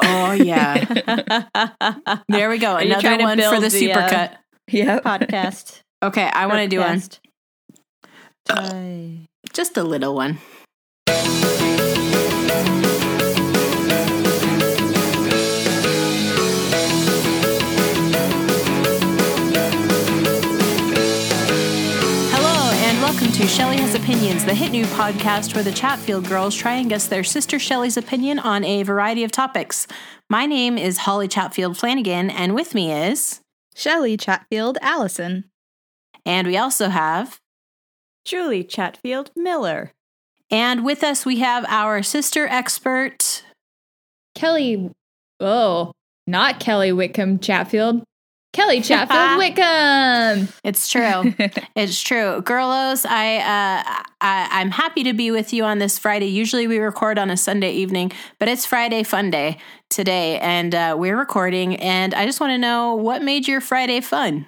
Oh yeah. there we go. Are Another one for build the the, uh, supercut. Podcast. okay, I want to do one. Podcast. Try. Just a little one. Shelly Has Opinions, the hit new podcast where the Chatfield girls try and guess their sister Shelly's opinion on a variety of topics. My name is Holly Chatfield Flanagan, and with me is, Shelly Chatfield Allison. and we also have, Julie Chatfield Miller. and with us we have our sister expert, Kelly, oh, not Kelly Whitcomb Chatfield. Kelly Chatfield Wickham. It's true. it's true. Girlos, I, uh, I I'm happy to be with you on this Friday. Usually we record on a Sunday evening, but it's Friday fun day today, and uh, we're recording. And I just want to know what made your Friday fun,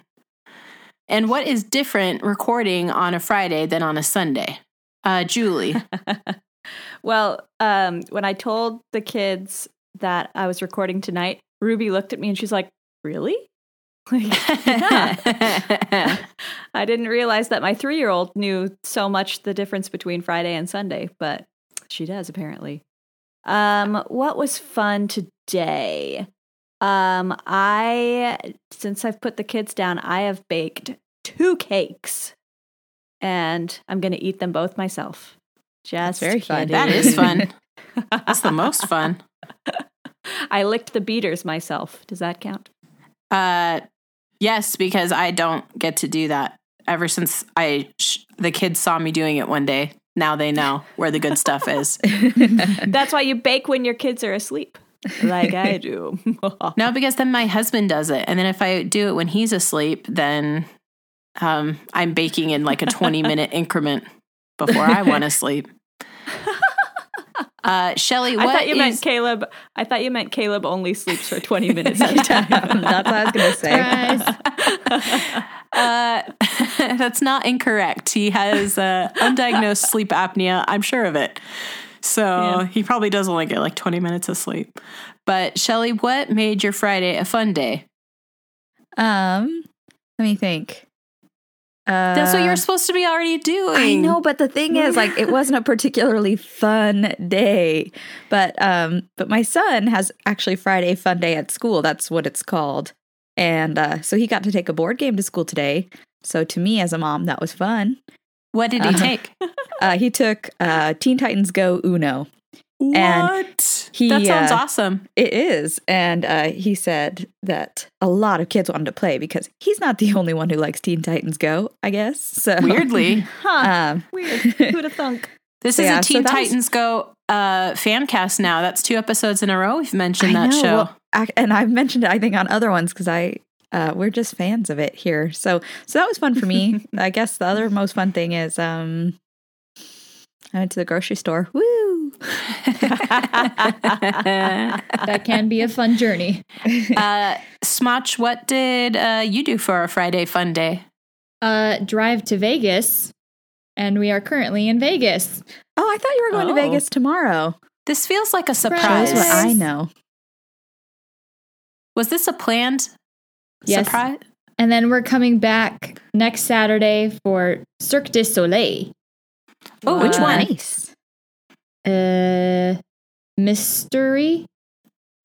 and what is different recording on a Friday than on a Sunday. Uh, Julie, Well, um, when I told the kids that I was recording tonight, Ruby looked at me and she's like, "Really?" Like, yeah. I didn't realize that my three-year-old knew so much the difference between Friday and Sunday, but she does apparently. Um, what was fun today? Um, I since I've put the kids down, I have baked two cakes, and I'm going to eat them both myself. Just very fun. that is fun. That's the most fun. I licked the beaters myself. Does that count? Uh, yes, because I don't get to do that. Ever since I sh- the kids saw me doing it one day, now they know where the good stuff is. That's why you bake when your kids are asleep, like I do. No, because then my husband does it, and then if I do it when he's asleep, then um, I'm baking in like a 20 minute increment before I want to sleep. Uh, Shelly, I what thought you meant Caleb. I thought you meant Caleb only sleeps for twenty minutes at a time. That's what I was going to say. Uh, that's not incorrect. He has uh, undiagnosed sleep apnea. I'm sure of it. So Yeah. he probably does only get like 20 minutes of sleep. But Shelly, what made your Friday a fun day? Um, let me think. Uh, That's what you're supposed to be already doing. I know, but the thing is, like, it wasn't a particularly fun day. But um, but my son has actually Friday fun day at school. That's what it's called. And uh, so he got to take a board game to school today. So to me, as a mom, that was fun. What did he Uh-huh. take? Uh, he took uh, Teen Titans Go Uno. And what? he, that sounds uh, awesome. It is. And uh, he said that a lot of kids wanted to play because he's not the only one who likes Teen Titans Go, I guess. So Weirdly, Huh? Um, Weird. Who'd have thunk? this So is yeah, a Teen that was- Titans Go uh, fan cast now. That's two episodes in a row we've mentioned I that know, show. well, I, and I've mentioned it, I think, on other ones because I uh, we're just fans of it here. So so that was fun for me. I guess the other most fun thing is um, I went to the grocery store. Woo! That can be a fun journey. uh, Smotch, what did uh, you do for a Friday fun day? Uh, drive to Vegas, and we are currently in Vegas. Oh, I thought you were going Oh. to Vegas tomorrow. This feels like a Surprise. surprise. Shows what I know. Was this a planned Yes. surprise? And then we're coming back next Saturday for Cirque du Soleil. Oh, which one? Nice. Uh, mystery,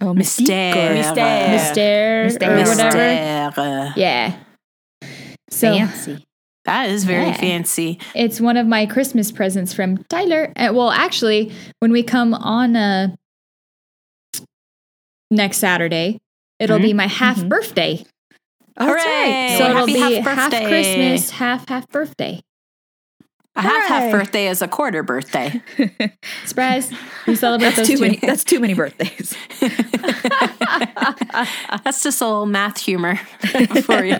Oh, Mystère. Mystique. Mystère, Mystère. or whatever. Mystère. Yeah. So Fancy. That is very Yeah. fancy. it's one of my Christmas presents from Tyler. Uh, well, actually, when we come on uh, next Saturday, it'll be my half Mhm. birthday. That's Hooray. right. So Happy it'll be half half. Christmas, half half birthday. A half half birthday is a quarter birthday. Surprise! We celebrate That's those too two. many. That's too many birthdays. That's just a little math humor for you.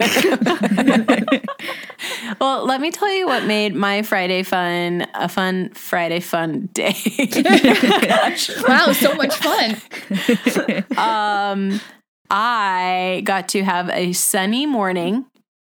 well, let me tell you what made my Friday fun a fun Friday fun day. wow, so much fun! um, I got to have a sunny morning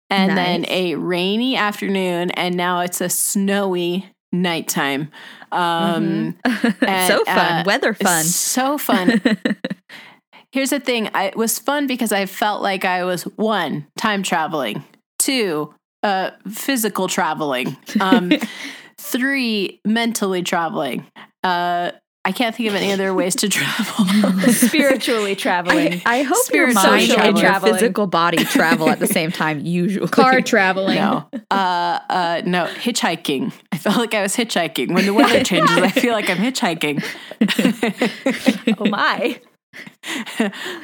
and then a rainy afternoon, and now it's a snowy nighttime. Um, and, so fun. uh, Weather fun. So fun. Here's the thing I, it was fun because I felt like I was one, time traveling, two, uh, physical traveling, um, three, mentally traveling. Uh, I can't think of any other ways to travel. Spiritually traveling. I hope your Spiritually mind and your traveling. physical body travel at the same time, usually. Car traveling. no, uh, uh, no, hitchhiking. I felt like I was hitchhiking. When the weather changes, I feel like I'm hitchhiking. oh my.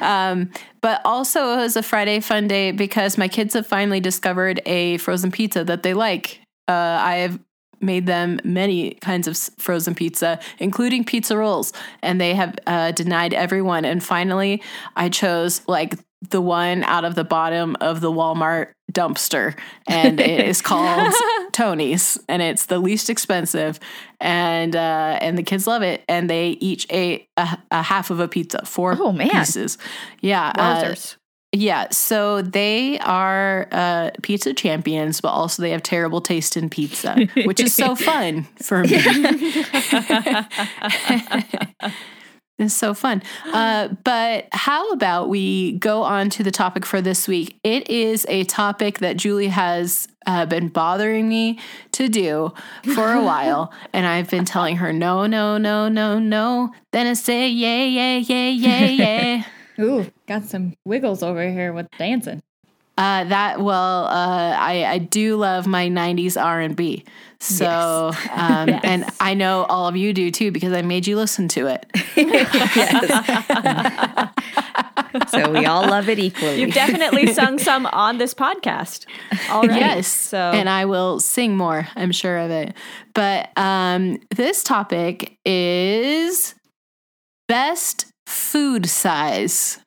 um, but also, it was a Friday fun day because my kids have finally discovered a frozen pizza that they like. Uh, I have made them many kinds of frozen pizza, including pizza rolls, and they have uh, denied everyone. And finally, I chose like the one out of the bottom of the Walmart dumpster, and it is called Tony's, and it's the least expensive, and uh, and the kids love it, and they each ate a, a half of a pizza, four Oh, man. pieces, yeah, uh, Wowzers. Yeah. So they are uh, pizza champions, but also they have terrible taste in pizza, which is so fun for me. It's so fun. Uh, but how about we go on to the topic for this week? It is a topic that Julie has uh, been bothering me to do for a while. and I've been telling her, no, no, no, no, no. Then I say, yay, yay, yay, yay, yay. Ooh, got some wiggles over here with dancing. Uh, that well, uh, I I do love my '90s R&B. So, um, and I know all of you do too because I made you listen to it. so we all love it equally. You've definitely sung some on this podcast already. Yes, So and I will sing more. I'm sure of it. But um, this topic is best food size.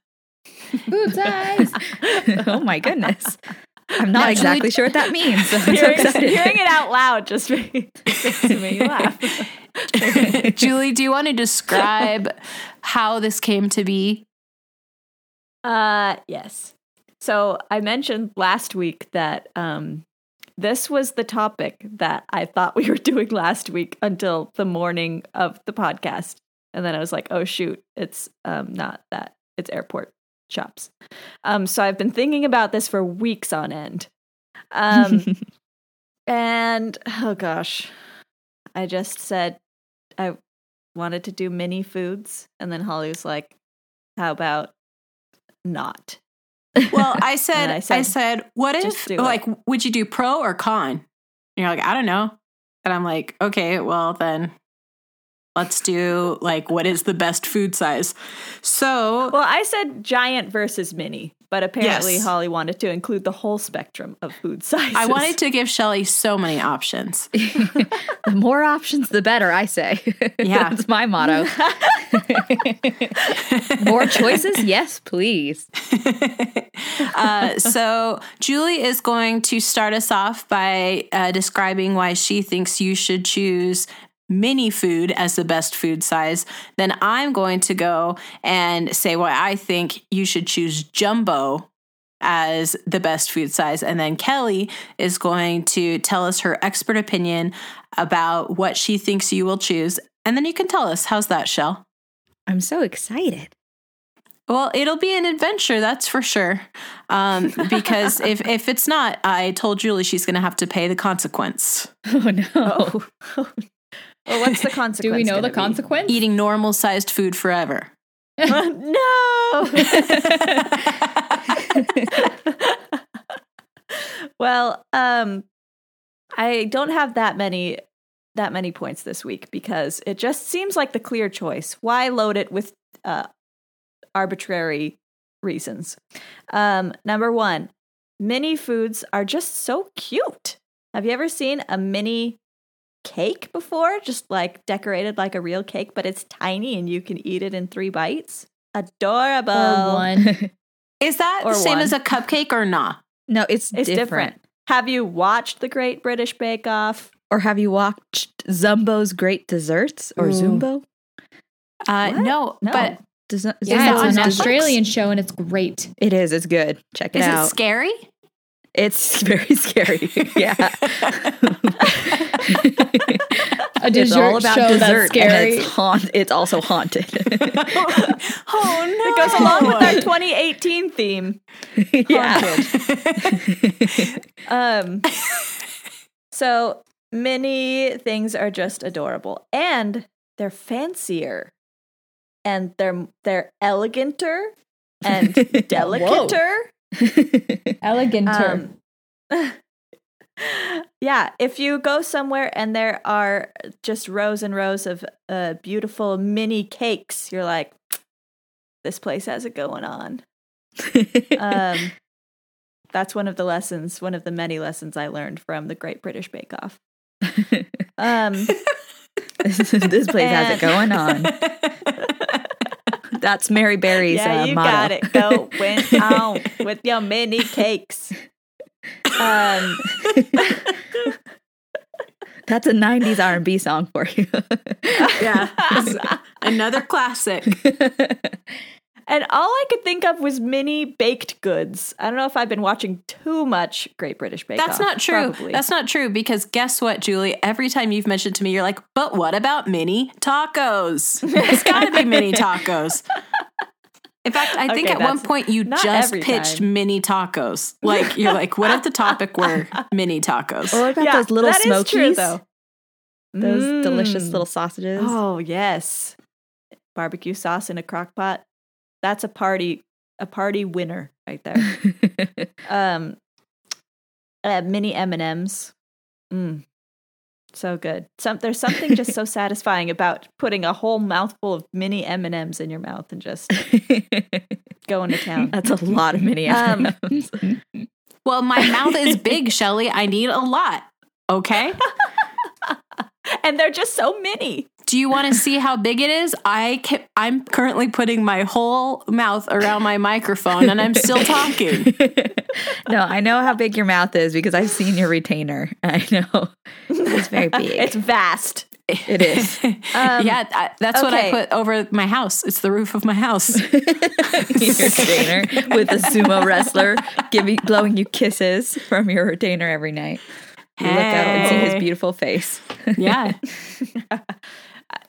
Food size. oh my goodness. I'm not Now, exactly Julie- sure what that means. so I'm so hearing, excited. hearing it out loud just makes makes me laugh. Julie, do you want to describe how this came to be? Uh, yes. So I mentioned last week that um, this was the topic that I thought we were doing last week until the morning of the podcast, and then I was like, "Oh shoot, it's um, not that. It's airport shops." Um, so I've been thinking about this for weeks on end, um, and oh gosh, I just said I wanted to do mini foods, and then Holly was like, "How about not?" Well, I said, I I said, said, what if, "Just do it." like, would you do pro or con? And you're like, I don't know. And I'm like, okay, well, then let's do, like, what is the best food size? So, Well, I said giant versus mini, but apparently Yes. Holly wanted to include the whole spectrum of food sizes. I wanted to give Shelly so many options. the more options, the better, I say. Yeah. That's my motto. more choices? Yes, please. uh, so Julie is going to start us off by uh, describing why she thinks you should choose mini food as the best food size. Then I'm going to go and say why I think you should choose jumbo as the best food size. And then Kelly is going to tell us her expert opinion about what she thinks you will choose. And then you can tell us. How's that, Shell? I'm so excited. Well, it'll be an adventure, that's for sure. Um, because if if it's not, I told Julie she's going to have to pay the consequence. Oh no. Oh. well, what's the consequence? Do we know the be? consequence? Eating normal sized food forever. no. well, um, I don't have that many that many points this week because it just seems like the clear choice. Why load it with uh, arbitrary reasons? Um, number one, mini foods are just so cute. Have you ever seen a mini cake before? Just like decorated like a real cake, but it's tiny and you can eat it in three bites. Adorable. or one. Is that Or the same one. as a cupcake or not? No, it's, It's different. different. Have you watched The Great British Bake Off? Or have you watched Zumbo's Great Desserts or Ooh. Zumbo? Uh, no, No. but Does not, yeah, it's an Australian show and it's great. it is. It's good. Check it is out. Is it scary? It's very scary. yeah. A It's dessert all about show dessert and scary. it's haunt it's also haunted. oh no! It goes along with our 2018 theme. yeah. Um, so many things are just adorable, and they're fancier, and they're they're eleganter and delicater. Eleganter. Um, yeah, if you go somewhere and there are just rows and rows of uh, beautiful mini cakes, you're like, this place has it going on. Um, that's one of the lessons, one of the many lessons I learned from the Great British Bake Off. Um, this place has it going on. That's Mary Berry's yeah, uh, you got it. Go went on with your mini cakes. Um, That's a '90s R&B song for you. yeah, another classic. And all I could think of was mini baked goods. I don't know if I've been watching too much Great British Bake That's Off. not true. Probably. That's not true because guess what, Julie? Every time you've mentioned to me, you're like, but what about mini tacos? It's got to be mini tacos. In fact, I think Okay, at one point you just pitched time. mini tacos. Like you're like, what if the topic were mini tacos? or what about Yeah, those little that is smokies? true, though. Those delicious Mm. little sausages. Oh yes, barbecue sauce in a crock pot. That's a party, a party winner right there. um, uh, mini M and M's. Mm, so good. Some there's something just so satisfying about putting a whole mouthful of mini M and M's in your mouth and just going to town. That's a lot of mini Um, M&Ms. Well, my mouth is big, Shelly. I need a lot. Okay. and they're just so mini. Do you want to see how big it is? I can, I'm currently putting my whole mouth around my microphone and I'm still talking. no, I know how big your mouth is because I've seen your retainer. I know it's very big. It's vast. it is. Um, yeah, I, that's what I put over my house. It's the roof of my house. your retainer with a sumo wrestler giving blowing you kisses from your retainer every night. You look up and see his beautiful face. yeah.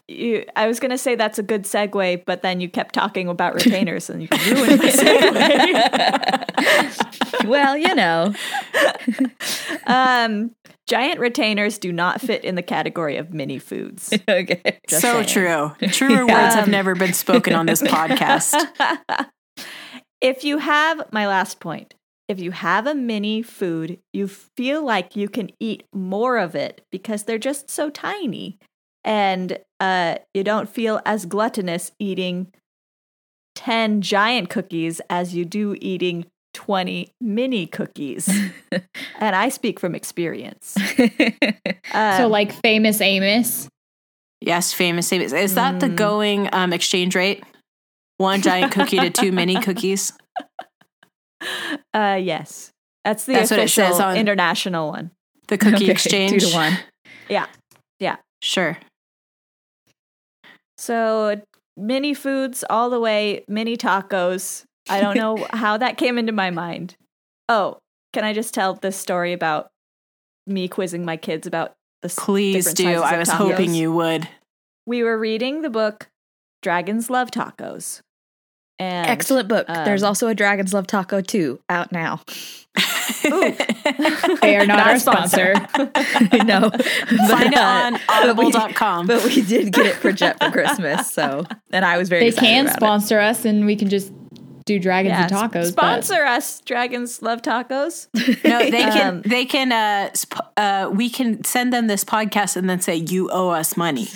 You, I was going to say that's a good segue, but then you kept talking about retainers and you ruined my segue. well, you know. um, giant retainers do not fit in the category of mini foods. Okay. Just so saying. true. Truer words have never been spoken on this podcast. if you have my last point, if you have a mini food, you feel like you can eat more of it because they're just so tiny. And uh, you don't feel as gluttonous eating 10 giant cookies as you do eating 20 mini cookies. and I speak from experience. Um, so like famous Amos. Yes, famous. Amos. Is that the Mm. going um, exchange rate? One giant cookie to two mini cookies. uh, yes. That's the That's what it official says on- international one. The cookie Okay, exchange. Two to one. Yeah. Yeah. Sure. So mini foods all the way, mini tacos. I don't know how that came into my mind. Oh, can I just tell this story about me quizzing my kids about the Please do. I was tacos? hoping you would. We were reading the book Dragons Love Tacos. And Excellent book. There's um, also a Dragon's Love Taco 2 out now. They are not, Not our sponsor. sponsor. I know. Find it on but we- audible.com. But we did get it for Jet for Christmas, so and I was very they excited can about it. sponsor us and we can just do dragons yeah, and s- tacos. but- Sponsor us, Dragons Love Tacos. No, they can. Um, they can. Uh, sp- uh, we can send them this podcast and then say you owe us money.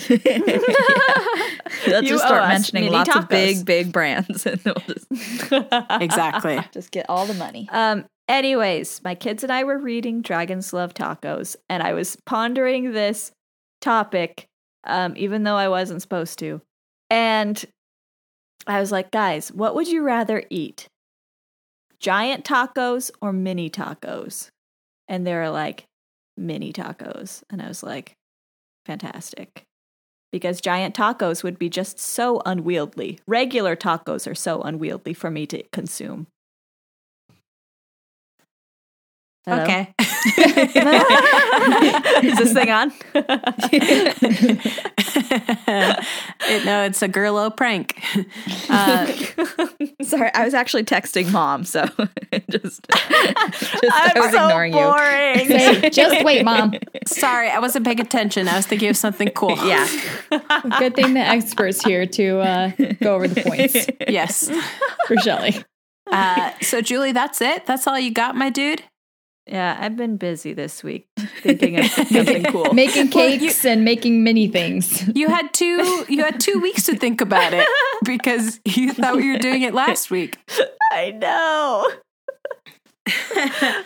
Let's You just start mentioning lots of big, big brands, and we'll just, exactly. just get all the money. Um, anyways, my kids and I were reading Dragons Love Tacos, and I was pondering this topic, um, even though I wasn't supposed to. And I was like, guys, what would you rather eat? Giant tacos or mini tacos? And they were like, mini tacos. And I was like, fantastic. Because giant tacos would be just so unwieldy. Regular tacos are so unwieldy for me to consume. Hello? Okay. Is this thing on? it, no, it's a girlo prank. Uh, Sorry, I was actually texting mom, so just, just I I'm was so ignoring boring. Say, just wait, mom. sorry, I wasn't paying attention. I was thinking of something cool. Yeah. Good thing the expert's here to uh, go over the points Yes. for Shelly. Uh, so, Julie, that's it. That's all you got, my dude. Yeah, I've been busy this week thinking of something cool. Making Well, you- cakes and making mini things. You had two. You had two weeks to think about it because you thought you were doing it last week. I know.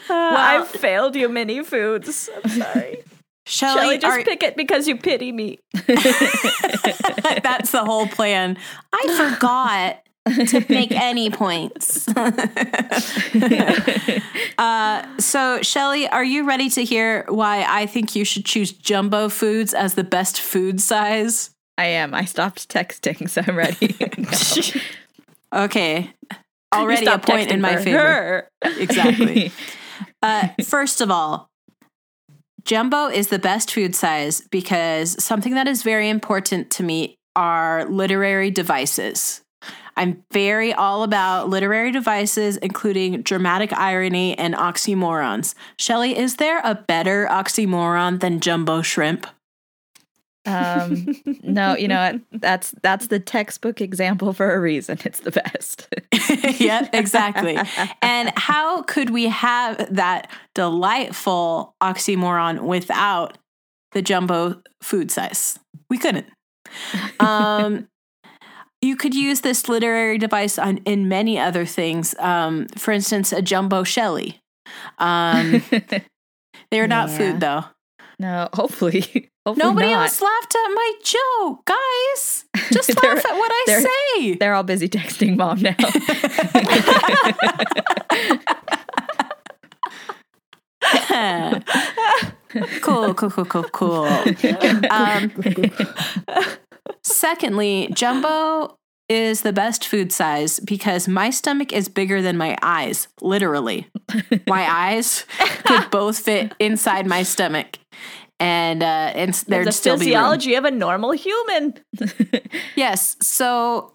well, I failed you mini foods. I'm sorry. Shelley, Shelly, just are- pick it because you pity me. that's the whole plan. I forgot to make any points. uh, so, Shelly, are you ready to hear why I think you should choose jumbo foods as the best food size? I am. I stopped texting, so I'm ready. Okay. Already a point in my favor. her. Exactly. Uh, first of all, jumbo is the best food size because something that is very important to me are literary devices. I'm very all about literary devices, including dramatic irony and oxymorons. Shelley, is there a better oxymoron than jumbo shrimp? um, no, you know what? That's that's the textbook example for a reason. It's the best. yep, exactly. And how could we have that delightful oxymoron without the jumbo food size? We couldn't. Um, you could use this literary device on in many other things. Um, for instance, a jumbo Shelly. Um, they're not Yeah. food though. no, hopefully, hopefully Nobody not. else laughed at my joke, guys. Just laugh at what I they're- say. They're all busy texting mom now. cool, cool, cool, cool, cool. Um, secondly, jumbo is the best food size because my stomach is bigger than my eyes, literally. My eyes could both fit inside my stomach. And uh, and there'd the still be room. physiology of a normal human. Yes. So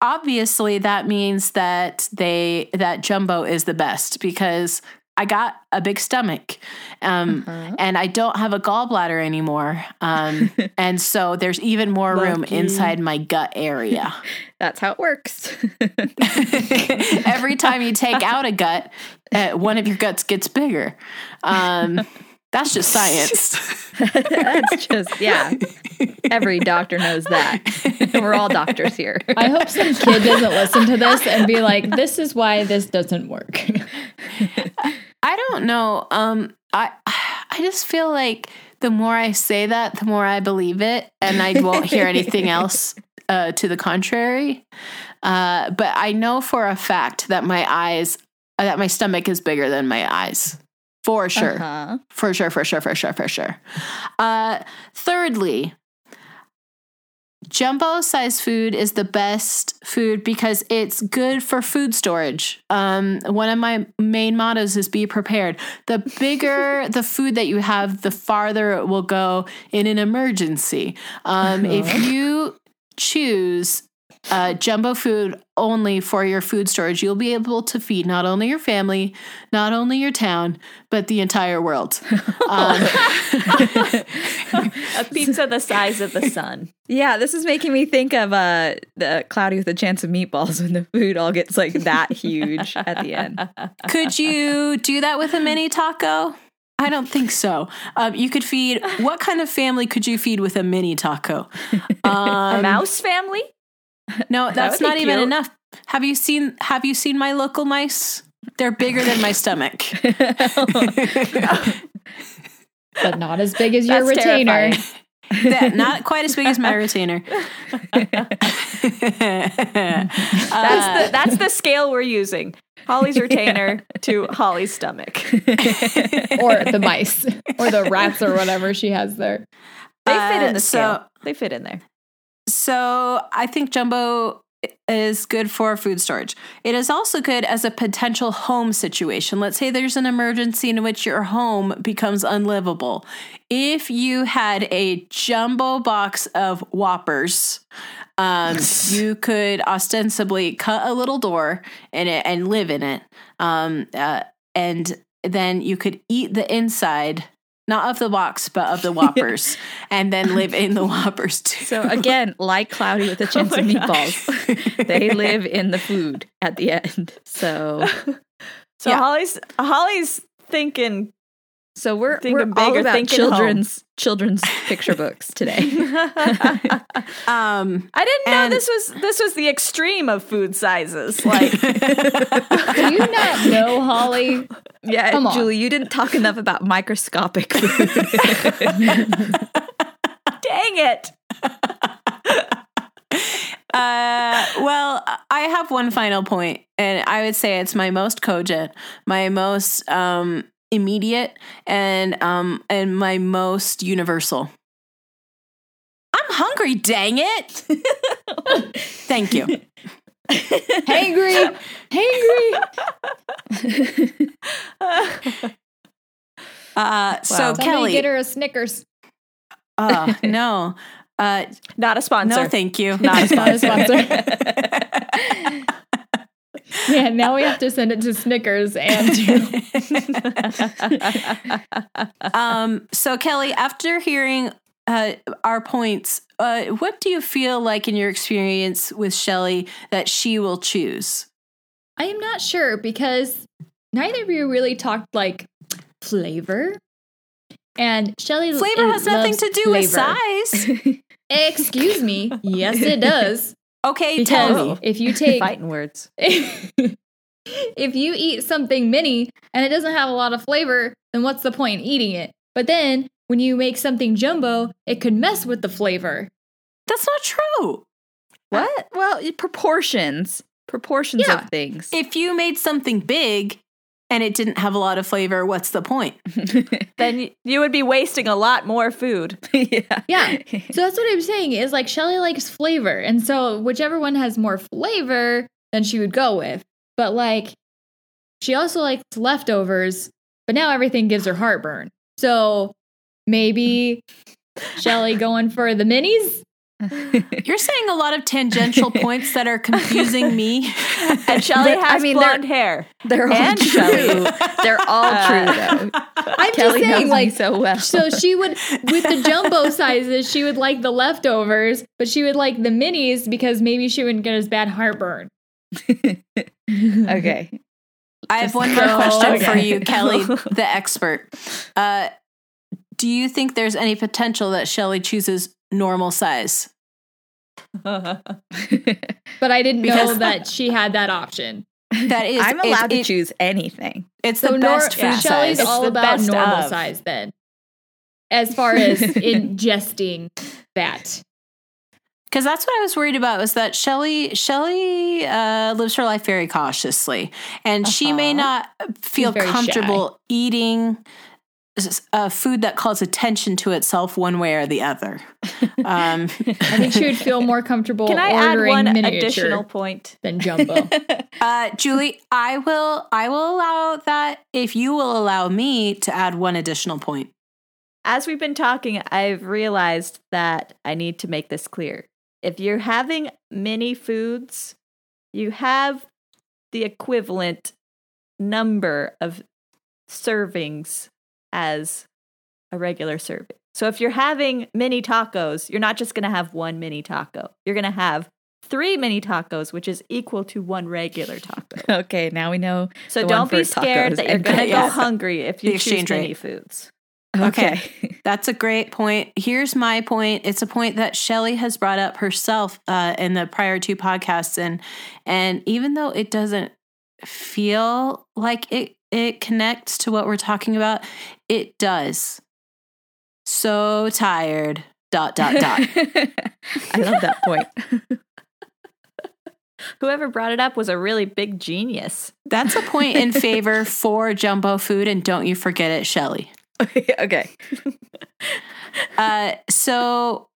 obviously that means that they that jumbo is the best because I got a big stomach. Um Uh-huh. and I don't have a gallbladder anymore. Um and so there's even more room inside my gut area. That's how it works. Every time you take out a gut, uh, one of your guts gets bigger. Um that's just science. That's just yeah. Every doctor knows that. We're all doctors here. I hope some kid doesn't listen to this and be like, this is why this doesn't work. I don't know. Um, I I just feel like the more I say that, the more I believe it, and I won't hear anything else uh, to the contrary. Uh, but I know for a fact that my eyes, uh, that my stomach is bigger than my eyes, for sure, Uh-huh. for sure, for sure, for sure, for sure. Uh, thirdly. Jumbo size food is the best food because it's good for food storage. Um, one of my main mottos is be prepared. The bigger the food that you have, the farther it will go in an emergency. Um, If you choose uh, jumbo food only for your food storage, you'll be able to feed not only your family, not only your town, but the entire world. Um, A pizza the size of the sun. Yeah, this is making me think of uh the Cloudy with a Chance of Meatballs when the food all gets like that huge at the end. Could you do that with a mini taco? I don't think so. Um, you could feed. What kind of family could you feed with a mini taco? A Um, mouse family? No, that's would be not even cute. enough. Have you seen Have you seen my local mice? They're bigger than my stomach. but not as big as your That's retainer. That- not quite as big as my retainer. That's the that's the scale we're using. Holly's retainer to Holly's stomach. or the mice or the rats or whatever she has there. They fit Uh, in the so- scale. they fit in there. So I think jumbo is good for food storage. It is also good as a potential home situation. Let's say there's an emergency in which your home becomes unlivable. If you had a jumbo box of Whoppers, um, you could ostensibly cut a little door in it and live in it. Um, uh, and then you could eat the inside not of the box, but of the Whoppers, and then live in the Whoppers too. So again, like Cloudy with a Chance Oh of Meatballs, they live in the food at the end. So, So Yeah. Holly's Holly's thinking. So we're Thinking we're all big or about thinking home. children's children's picture books today. I Um, didn't know this was this was the extreme of food sizes. Like Do you not know, Holly? Yeah, Come on. Julie, you didn't talk enough about microscopic food. dang it. Uh, well, I have one final point, and I would say it's my most cogent, my most um, immediate, and um, and my most universal. I'm hungry. Dang it! Thank you. Hangry, hangry. Uh, so Wow. Somebody Kelly, get her a Snickers. uh, no, uh, Not a sponsor. no, thank you. Not a Not a sponsor. Yeah, now we have to send it to Snickers and to um, so Kelly, after hearing uh, our points, uh, what do you feel like in your experience with Shelly that she will choose? I am not sure because neither of you really talked like flavor. And Shelly Flavor has nothing to do with size. Excuse me. Yes, it does. Okay, tell Because me. if you take Fighting words. if you eat something mini and it doesn't have a lot of flavor, then what's the point in eating it? But then when you make something jumbo, it could mess with the flavor. That's not true. what? Well, proportions. Proportions Yeah. of things. If you made something big and it didn't have a lot of flavor, what's the point? Then you would be wasting a lot more food. yeah. Yeah. So that's what I'm saying is like Shelly likes flavor. And so whichever one has more flavor, then she would go with. But like she also likes leftovers, but now everything gives her heartburn. So maybe Shelly going for the minis? You're saying a lot of tangential points that are confusing me. And Shelly But, I has mean, they're- blonde hair. They're all And true. Shelly. They're all Uh, true though. I'm Kelly just saying, like, so well. so she would with the jumbo sizes, she would like the leftovers, but she would like the minis because maybe she wouldn't get as bad heartburn. okay. I have one more So- question for you, Kelly, the expert. Uh, do you think there's any potential that Shelly chooses normal size? But I didn't know that she had that option. That is, I'm it's- allowed to it- choose anything. It's So the nor- best food yeah. Shelly's size. It's all the about best normal of. size then. As far as ingesting that. Because that's what I was worried about was that Shelly Shelly uh, lives her life very cautiously, and she may Uh-huh. not feel very shy. comfortable eating s- uh, food that calls attention to itself one way or the other. Um, I think she would feel more comfortable Can I add one additional point? than jumbo. uh, Julie, I will I will allow that if you will allow me to add one additional point. As we've been talking, I've realized that I need to make this clear. If you're having mini foods, you have the equivalent number of servings as a regular serving. So if you're having mini tacos, you're not just going to have one mini taco. You're going to have three mini tacos, which is equal to one regular taco. Okay, now we know. So don't be scared that you're going to go hungry if you The choose exchange rate. mini foods. Okay. Okay. That's a great point. Here's my point. It's a point that Shelly has brought up herself uh, in the prior two podcasts, and and even though it doesn't feel like it it connects to what we're talking about, it does. So tired. Dot dot dot. I love that point. Whoever brought it up was a really big genius. That's a point in favor for jumbo food, and don't you forget it, Shelly. okay. Uh, so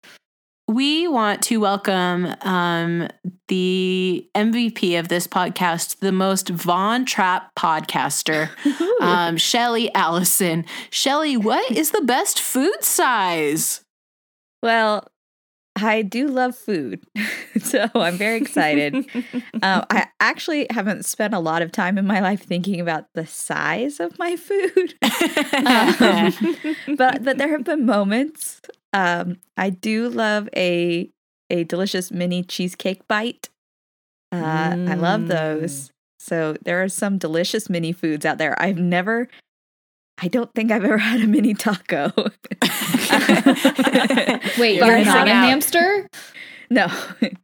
we want to welcome um, the MVP of this podcast, the most Von Trapp podcaster, um, Shelly Allison. Shelly, what is the best food size? Well, I do love food, so I'm very excited. um, I actually haven't spent a lot of time in my life thinking about the size of my food, um, but but there have been moments. Um, I do love a a delicious mini cheesecake bite. Uh, I love those. So there are some delicious mini foods out there. I've never. I don't think I've ever had a mini taco. Wait, You're not a hamster? No,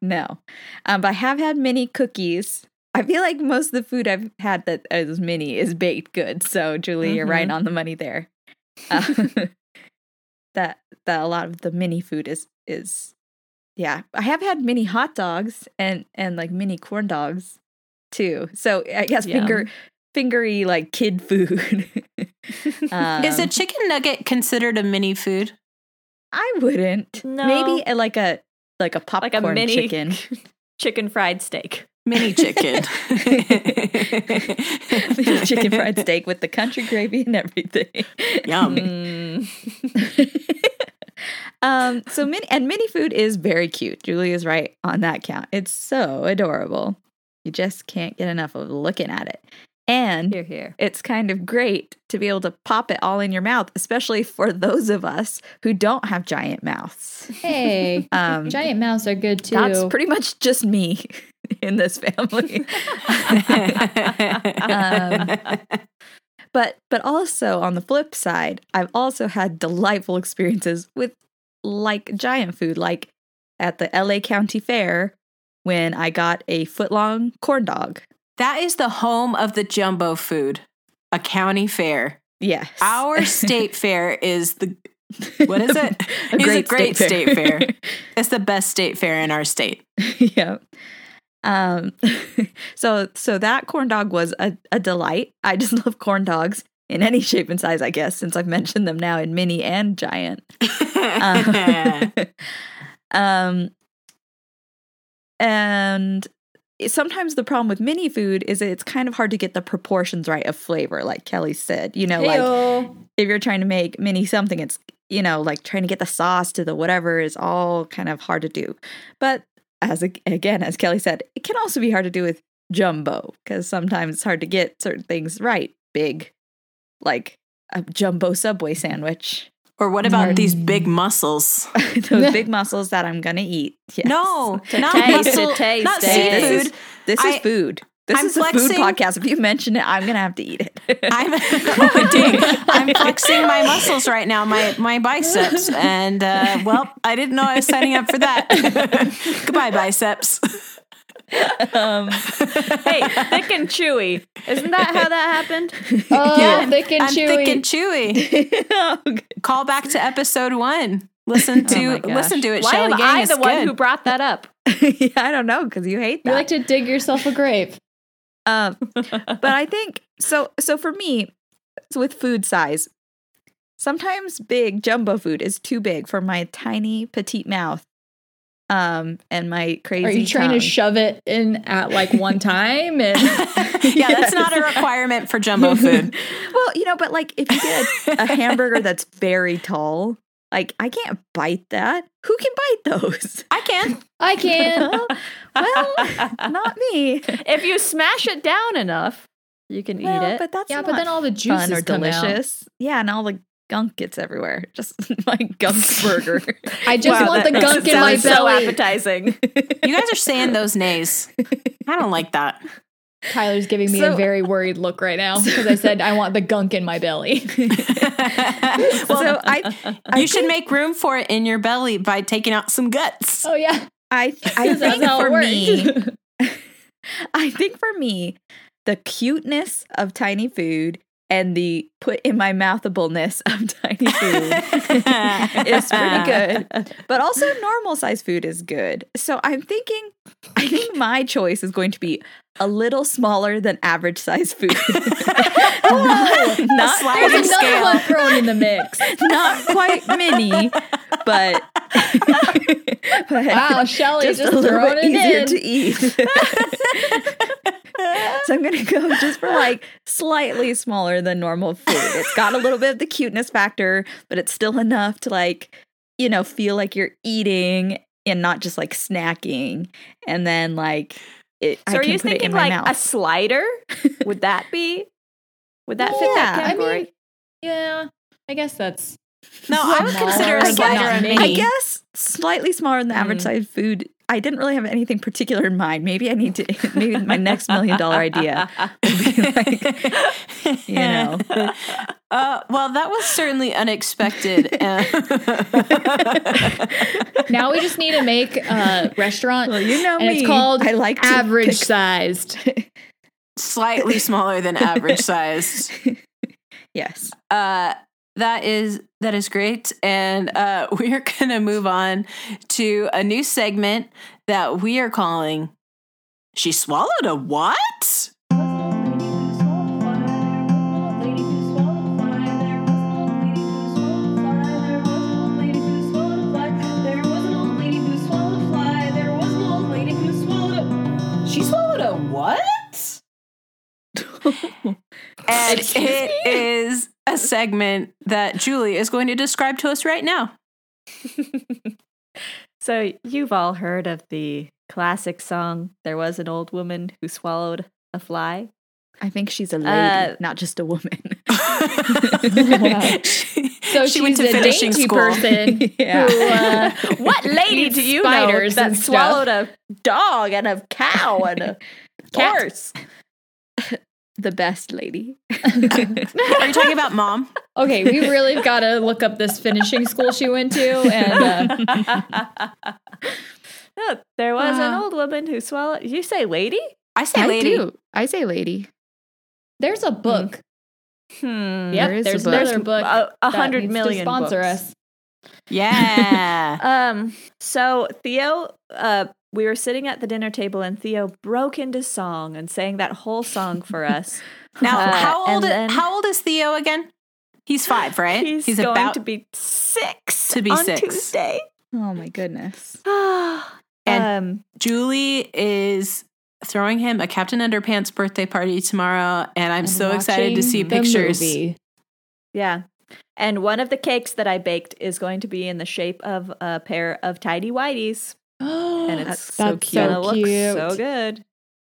no. Um, but I have had mini cookies. I feel like most of the food I've had that is mini is baked good. So Julie, you're right on the money there. Uh, that that a lot of the mini food is is yeah. I have had mini hot dogs and and like mini corn dogs too. So I guess finger fingery like kid food. um, is a chicken nugget considered a mini food? I wouldn't. No. Maybe like a like a popcorn like a mini chicken. chicken fried steak. Mini chicken. Little chicken fried steak with the country gravy and everything. Yum. Mm. um, so mini and mini food is very cute. Julie is right on that count. It's so adorable. You just can't get enough of looking at it. And Here, here. it's kind of great to be able to pop it all in your mouth, especially for those of us who don't have giant mouths. Hey, Um, giant mouths are good too. that's pretty much just me in this family. Um, But but also on the flip side, I've also had delightful experiences with like giant food, like at the LA County Fair when I got a foot long corn dog. That is the home of the jumbo food, a county fair. Yes. Our state fair is the what is it? a It's great, a great state, state fair. It's the best state fair in our state. yeah. Um so so that corn dog was a, a delight. I just love corn dogs in any shape and size, I guess, since I've mentioned them now in mini and giant. Um, um, and sometimes the problem with mini food is that it's kind of hard to get the proportions right of flavor, like Kelly said. You know, like if you're trying to make mini something, it's you know like trying to get the sauce to the whatever is all kind of hard to do. But as a, again, as Kelly said, it can also be hard to do with jumbo because sometimes it's hard to get certain things right. Big, like a jumbo subway sandwich. Or what about these big mussels? Those big mussels that I'm gonna eat. Yes. No, not taste it, muscle, taste not it. This seafood. is, this is I- food. This I'm is a food podcast. If you mention it, I'm gonna have to eat it. I'm. I'm flexing my muscles right now, my my biceps, and uh, well, I didn't know I was signing up for that. Goodbye, biceps. Um, hey, thick and chewy. Isn't that how that happened? Oh, Yeah, thick and I'm chewy. thick and chewy. oh. Call back to episode one. Listen to Oh listen to it. Why Shelly am Gang I is the one who brought that up? yeah, I don't know because you hate you like to dig yourself a grave. um, but I think so. So for me, so with food size, sometimes big jumbo food is too big for my tiny petite mouth. Um, and my crazy. Are you trying to shove it in at like one time? And yeah, that's not a requirement for jumbo food. well, you know, but like if you get a, a hamburger that's very tall, like I can't bite that. Who can bite those? I can. I can. well, not me. if you smash it down enough, you can Well, eat it. but that's yeah, but then all the juices or come out. delicious. Yeah, and all the gunk gets everywhere. Just my gunk burger. I just Wow, want the gunk in my belly. so appetizing. You guys are saying those nays. I don't like that. Tyler's giving me So- a very worried look right now because I said I want the gunk in my belly. well, so I, I you should make room for it in your belly by taking out some guts. Oh yeah, I I think how it for me. I think for me, the cuteness of tiny food and the put in my mouthableness of tiny food is pretty good. But also normal size food is good. So I'm thinking I think my choice is going to be a little smaller than average size food. not, not, sliding There's another scale. one thrown in the mix. not quite mini, but but Wow, Shelly just, just, a little throwing bit it easier in. to eat. so I'm gonna go just for like slightly smaller than normal food. It's got a little bit of the cuteness factor, but it's still enough to like, you know, feel like you're eating and not just like snacking. And then like it, So I are you thinking like mouth. a slider? Would that be? Would that fit that Yeah, I category? I mean, yeah, I guess that's No, I would consider a slider not a. I guess slightly smaller than the average Mm. size food. I didn't really have anything particular in mind. Maybe I need to. Maybe my next million dollar idea will be like, you know. Uh, well, that was certainly unexpected. Now we just need to make a restaurant Well, you know and me. it's called I like average pick- sized. slightly smaller than average sized. yes. Uh, that is that is great, and uh, we are gonna move on to a new segment that we are calling. She swallowed a what? She swallowed a what? and Excuse it is a segment that Julie is going to describe to us right now. so you've all heard of the classic song "There Was an Old Woman Who Swallowed a Fly." I think she's a lady, Uh, not just a woman. she, So she went she's to a finishing dainty school. person Yeah. who uh, What lady do you know that and stuff. swallowed a dog and a cow and a Cat. horse? The best lady. Are you talking about mom? Okay, we really got to look up this finishing school she went to, and uh, No, there was an Uh. old woman who swallowed. You say lady? I say I lady. do. I say lady. there's a book. Hmm. Yep, There is a there's book. another book. A, a that hundred needs million to sponsor books. us. Yeah. Um. So Theo, uh, we were sitting at the dinner table, and Theo broke into song and sang that whole song for us. now, Uh, how old? then- how old is Theo again? He's five, right? He's, going to be six to be on six. Tuesday. Oh my goodness. And- um. Julie is throwing him a Captain Underpants birthday party tomorrow, and I'm And so excited to see pictures. movie. Yeah. And one of the cakes that I baked is going to be in the shape of a pair of tidy whities. And it's That's so That's cute. gonna so look cute. so good.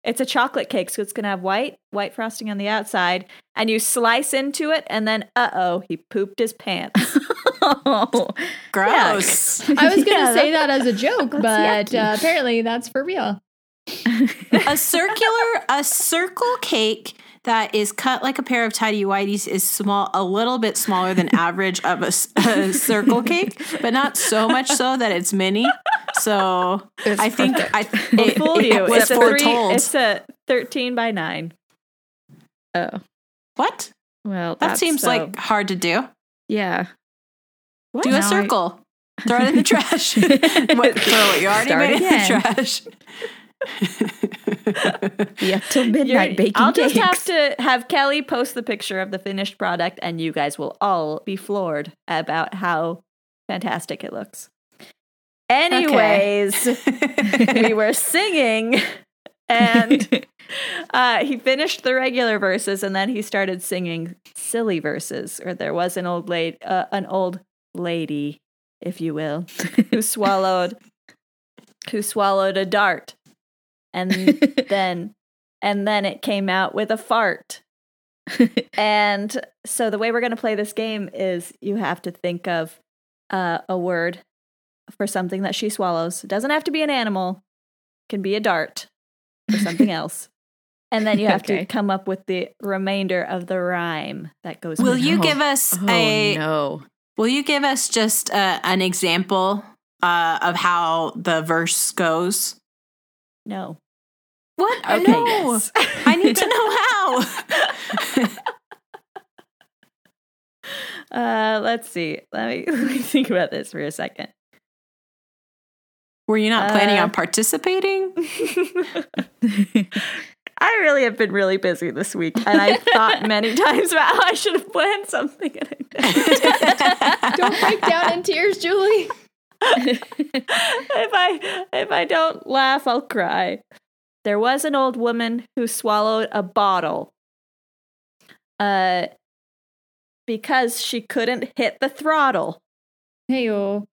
It's a chocolate cake, so it's gonna have white, white frosting on the outside, and you slice into it, and then uh oh, he pooped his pants. oh, Gross. I was gonna Yeah, say that as a joke, but uh, apparently that's for real. a circular, a circle cake that is cut like a pair of tidy whities is small, a little bit smaller than average of a circle cake, but not so much so that it's mini. So It's I think perfect. I it, fool it you. was It's a three. It's a thirteen by nine. oh what? well. That seems so- like hard to do. yeah. Do Now a I- circle. Throw it in the trash. what, throw what you already Start made again. in the trash. yeah, till midnight You're- baking I'll cakes. just have to have Kelly post the picture of the finished product, and you guys will all be floored about how fantastic it looks. Anyways, we were singing, and uh, he finished the regular verses, and then he started singing silly verses. Or there was an old lady, uh, an old lady, if you will, who swallowed, who swallowed a dart, and then and then it came out with a fart. and so the way we're going to play this game is you have to think of uh, a word for something that she swallows. It doesn't have to be an animal. It can be a dart or something else. And then you have Okay. to come up with the remainder of the rhyme that goes Will with you No. give us oh a no. Will you give us just uh, an example uh, of how the verse goes? No. What? Okay, no. yes. I need to know how. Uh, let's see. Let me, let me think about this for a second. Were you not planning Uh, on participating? I really have been really busy this week, and I thought many times about how I should have planned something. And I. Don't break down in tears, Julie. if I if I don't laugh, I'll cry. There was an old woman who swallowed a bottle. Uh because she couldn't hit the throttle. Hey, oh.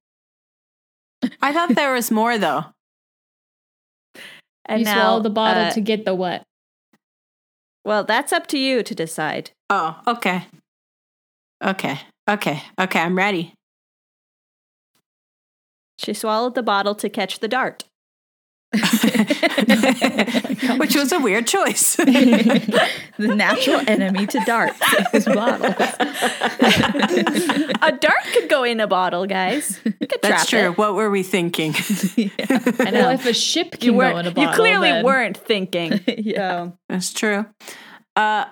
I thought there was more though. And you now, swallow the bottle uh, to get the what? Well, that's up to you to decide. Oh, okay. Okay. Okay. Okay. I'm ready. She swallowed the bottle to catch the dart. Which was a weird choice. the natural enemy to darts is bottles. a dart could go in a bottle, guys. You could That's trap true. it. What were we thinking? I know. Well, if a ship you can go in a bottle, you clearly then- weren't thinking. yeah. So, That's true. Uh,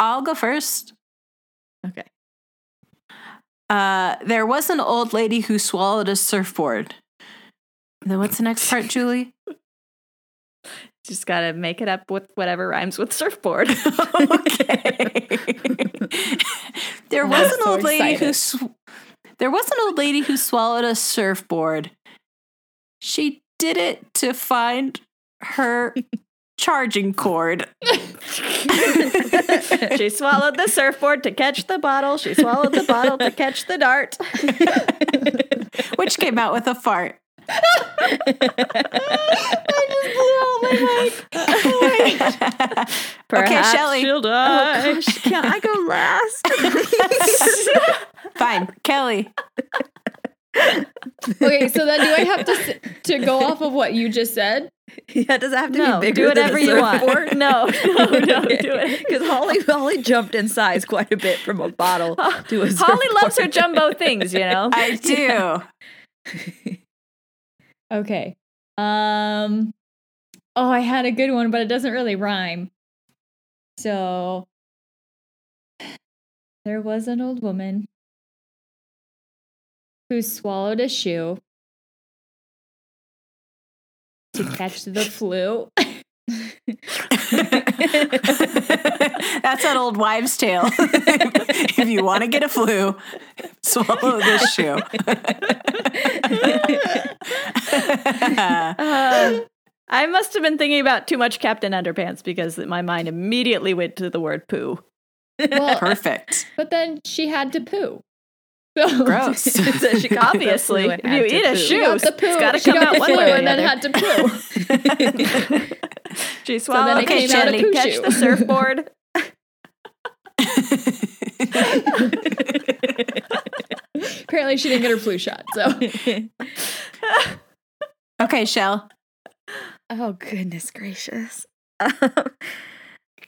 I'll go first. Okay. Uh, there was an old lady who swallowed a surfboard. Then what's the next part, Julie? Just gotta make it up with whatever rhymes with surfboard. okay. there was I'm an so old lady who sw- there was an old lady who swallowed a surfboard. She did it to find her charging cord. she swallowed the surfboard to catch the bottle. She swallowed the bottle to catch the dart. which came out with a fart. Perhaps Shelley. she'll Oh die. gosh, can I go last? Fine, Kelly. Okay, so then do I have to to go off of what you just said? yeah, does it have to No, be do bigger than whatever a you want. surfboard? No, no, no, do it. Because Holly, Holly jumped in size quite a bit from a bottle to a Holly loves her jumbo things, you know. I do. Okay. Um Oh, I had a good one, but it doesn't really rhyme. So there was an old woman who swallowed a shoe to catch the flu. That's an old wives' tale. if you want to get a flu, swallow this shoe. Uh, I must have been thinking about too much Captain Underpants because my mind immediately went to the word poo. Well, Perfect. but then she had to poo. So Gross. So she obviously, if you eat a poo. Shoe, got the poo. it's got to come got out the one way or and then other. had to poo. she So then swallowed it the came shoe out a to poo catch shoe. the surfboard. Apparently, she didn't get her flu shot. So okay, Shell. Oh goodness gracious. Um,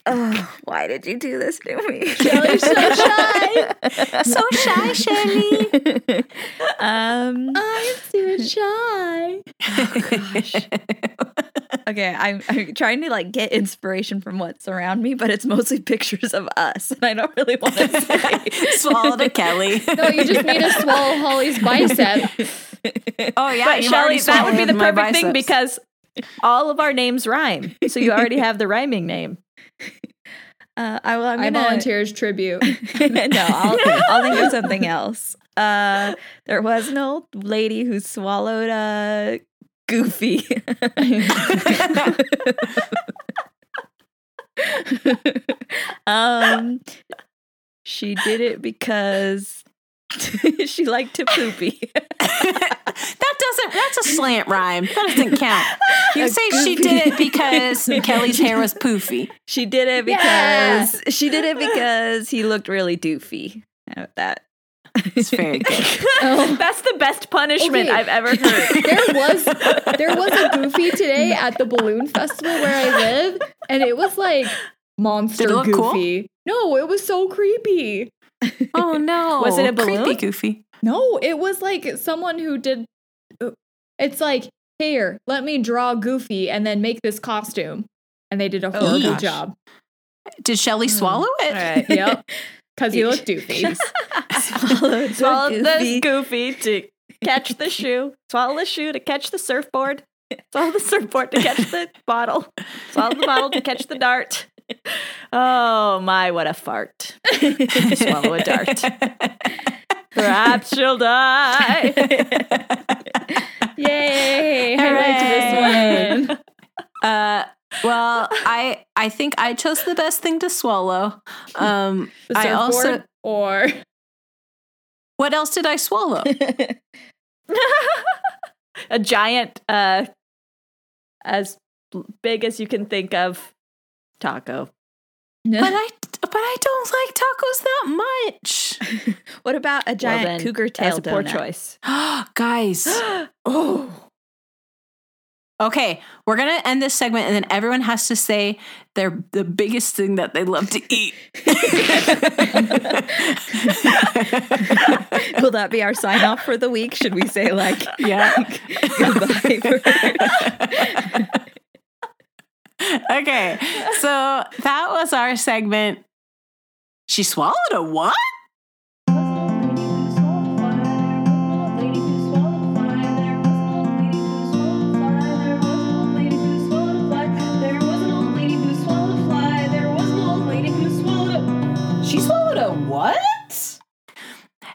oh, why did you do this to me? Shelley's so shy. So shy, Shelley. um I'm so shy. Oh, gosh. okay, I'm, I'm trying to like get inspiration from what's around me, but it's mostly pictures of us, and I don't really want to say. Swallowed a Kelly. No, you just need to swallow Holly's bicep. Oh yeah, but you've Shelley, that would be the perfect thing because all of our names rhyme. So you already have the rhyming name. Uh, I will. I'm gonna, volunteer as tribute. no, I'll, I'll think of something else. Uh, there was an old lady who swallowed a goofy. um, she did it because she liked to poopy. That doesn't. That's a slant rhyme. That doesn't count. You say she did it because Kelly's hair was poofy. She did it Yeah. because she did it because he looked really doofy. How that? It's very good. Oh. That's the best punishment Okay. I've ever heard. There was there was a goofy today at the balloon festival where I live, and it was like monster Did it look cool? goofy. No, it was so creepy. Oh no! Was it a balloon? Creepy, goofy. No, it was like someone who did. It's like here, let me draw Goofy and then make this costume, and they did a Oh, horrible gosh. job. Did Shelley mm. swallow it? All right. Yep, because he looked doofy. Swallowed, Swallow the the goofy to catch the shoe. Swallow the shoe to catch the surfboard. Swallow the surfboard to catch the bottle. Swallow the bottle to catch the dart. Oh my, what a fart. Swallow a dart. Perhaps she'll die. Yay! I liked this one. Uh, well, I I think I chose the best thing to swallow. Um, The I also or what else did I swallow? a giant, uh, as big as you can think of, taco. But I but I don't like tacos that much. what about a giant Well, then, cougar tail That's a poor donut? choice. Guys, oh, okay, we're gonna end this segment, and then everyone has to say their the biggest thing that they love to eat. Will that be our sign off for the week? Should we say like yeah. goodbye? Okay, so that was our segment. She swallowed a what?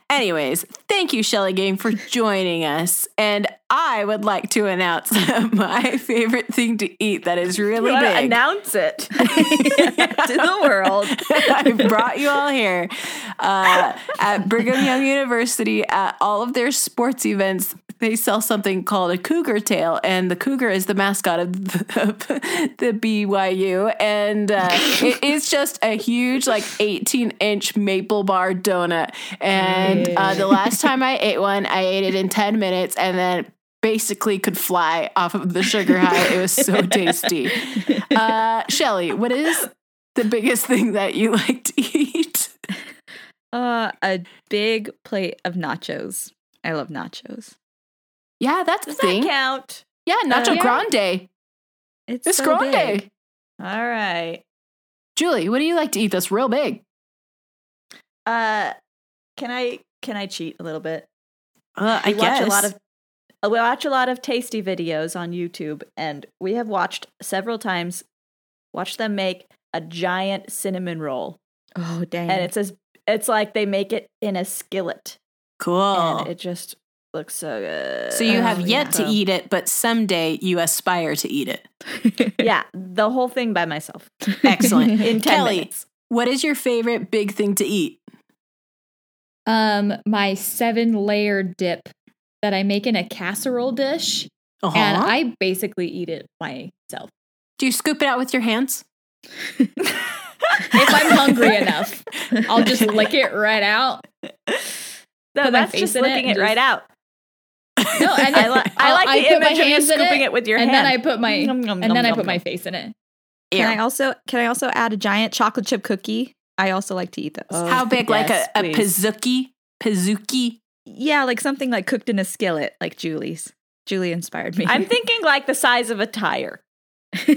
Anyways, thank you, Shelley Gang, for joining us. And I would like to announce my favorite thing to eat that is really you big. announce it. to the world. I brought you all here uh, at Brigham Young University at all of their sports events. They sell something called a cougar tail, and the cougar is the mascot of the, the BYU. And uh, it is just a huge, like 18 inch maple bar donut. And uh, the last time I ate one, I ate it in 10 minutes and then basically could fly off of the sugar high. It was so tasty. Uh, Shelley, what is the biggest thing that you like to eat? Uh, a big plate of nachos. I love nachos. Yeah, that's a Does thing. that count? Yeah, Nacho Uh, yeah. Grande. It's, It's so Grande. big. All right. Julie, what do you like to eat that's real big? Uh, can I can I cheat a little bit? Uh, I we guess. watch a lot of uh, we watch a lot of tasty videos on YouTube, and we have watched several times. Watch them make a giant cinnamon roll, Oh dang! and it's as it's like they make it in a skillet, cool. and it just looks so good. so you have Oh, yet yeah. to eat it, but someday you aspire to eat it. yeah, the whole thing by myself Excellent. in ten Kelly, minutes. what is your favorite big thing to eat? um my seven layer dip that I make in a casserole dish, Uh-huh. and I basically eat it myself. do you scoop it out with your hands? If I'm hungry enough, I'll just lick it right out. No, that's just in it licking it, and right out. No, and I, li- I I'll- like I the put my image of you hands in scooping it, it, with your and hand. then I put my Nom, nom, and then I nom, put my face in it. Can I also can I also add a giant chocolate chip cookie? I also like to eat those. Oh. How big? like a, a please. pizookie? Pizookie? Yeah, like something like cooked in a skillet, like Julie's. Julie inspired me. I'm thinking like the size of a tire. Why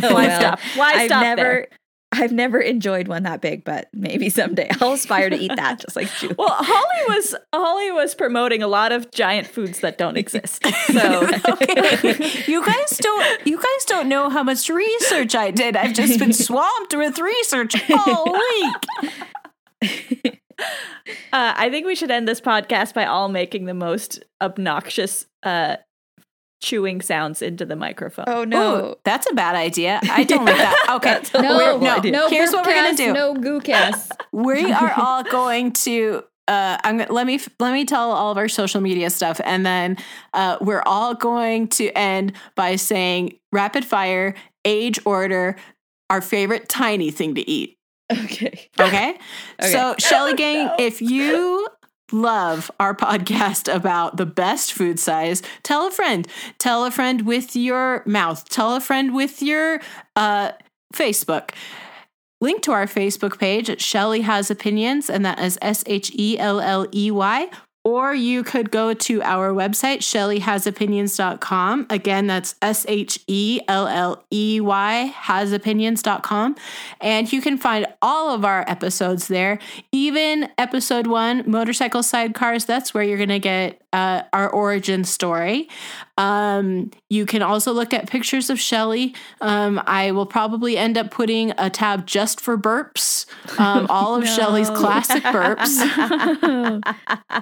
Why stop? Why I've stop never there? I've never enjoyed one that big, but maybe someday I'll aspire to eat that just like Julie. Well, Holly was Holly was promoting a lot of giant foods that don't exist. So okay. You guys don't you guys don't know how much research I did. I've just been swamped with research all week. uh, I think we should end this podcast by all making the most obnoxious uh, chewing sounds into the microphone. oh no. Ooh, that's a bad idea. I don't like that. Okay. That's a No, no, idea. no. Here's what we're gonna do. No goo cast. we are all going to uh, I'm gonna let me let me tell all of our social media stuff, and then uh, we're all going to end by saying rapid fire, age order, our favorite tiny thing to eat. Okay. Okay. Okay. So, Shelley Gang, No. if you love our podcast about the best food size, tell a friend. Tell a friend with your mouth. Tell a friend with your uh, Facebook. Link to our Facebook page Shelley Has Opinions, and that is S H E L L E Y. Or you could go to our website, shelleyhasopinions.com. Again, that's S H E L L E Y, hasopinions.com. And you can find all of our episodes there, even episode one, Motorcycle Sidecars. That's where you're going to get uh, our origin story. Um, you can also look at pictures of Shelley. Um, I will probably end up putting a tab just for burps, um, all of Shelley's classic burps.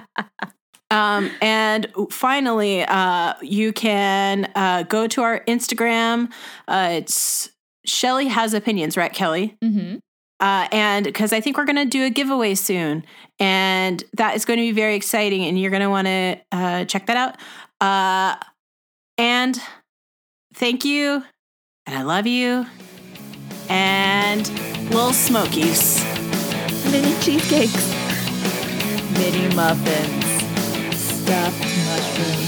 Um, and finally, uh, you can uh, go to our Instagram. Uh, it's Shelley has opinions, right, Kelly? Mm-hmm. Uh, and because I think we're going to do a giveaway soon, and that is going to be very exciting, and you're going to want to uh, check that out. Uh, and thank you, and I love you, and little smokies. Mini cheesecakes. Mini muffins. Stuffed mushrooms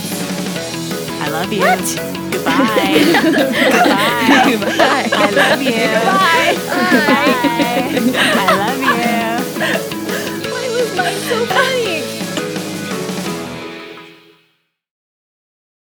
love you. What? Goodbye. Goodbye. Goodbye. I love you. Bye. Bye. I love you. Why was mine so funny?